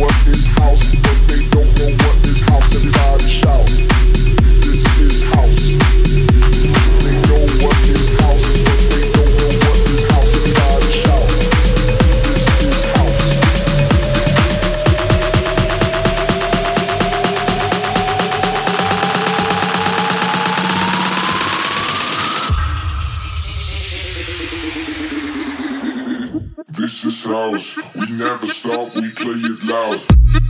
what is house, but they don't know what is house. Everybody shout. this house. We never stop, we play it loud.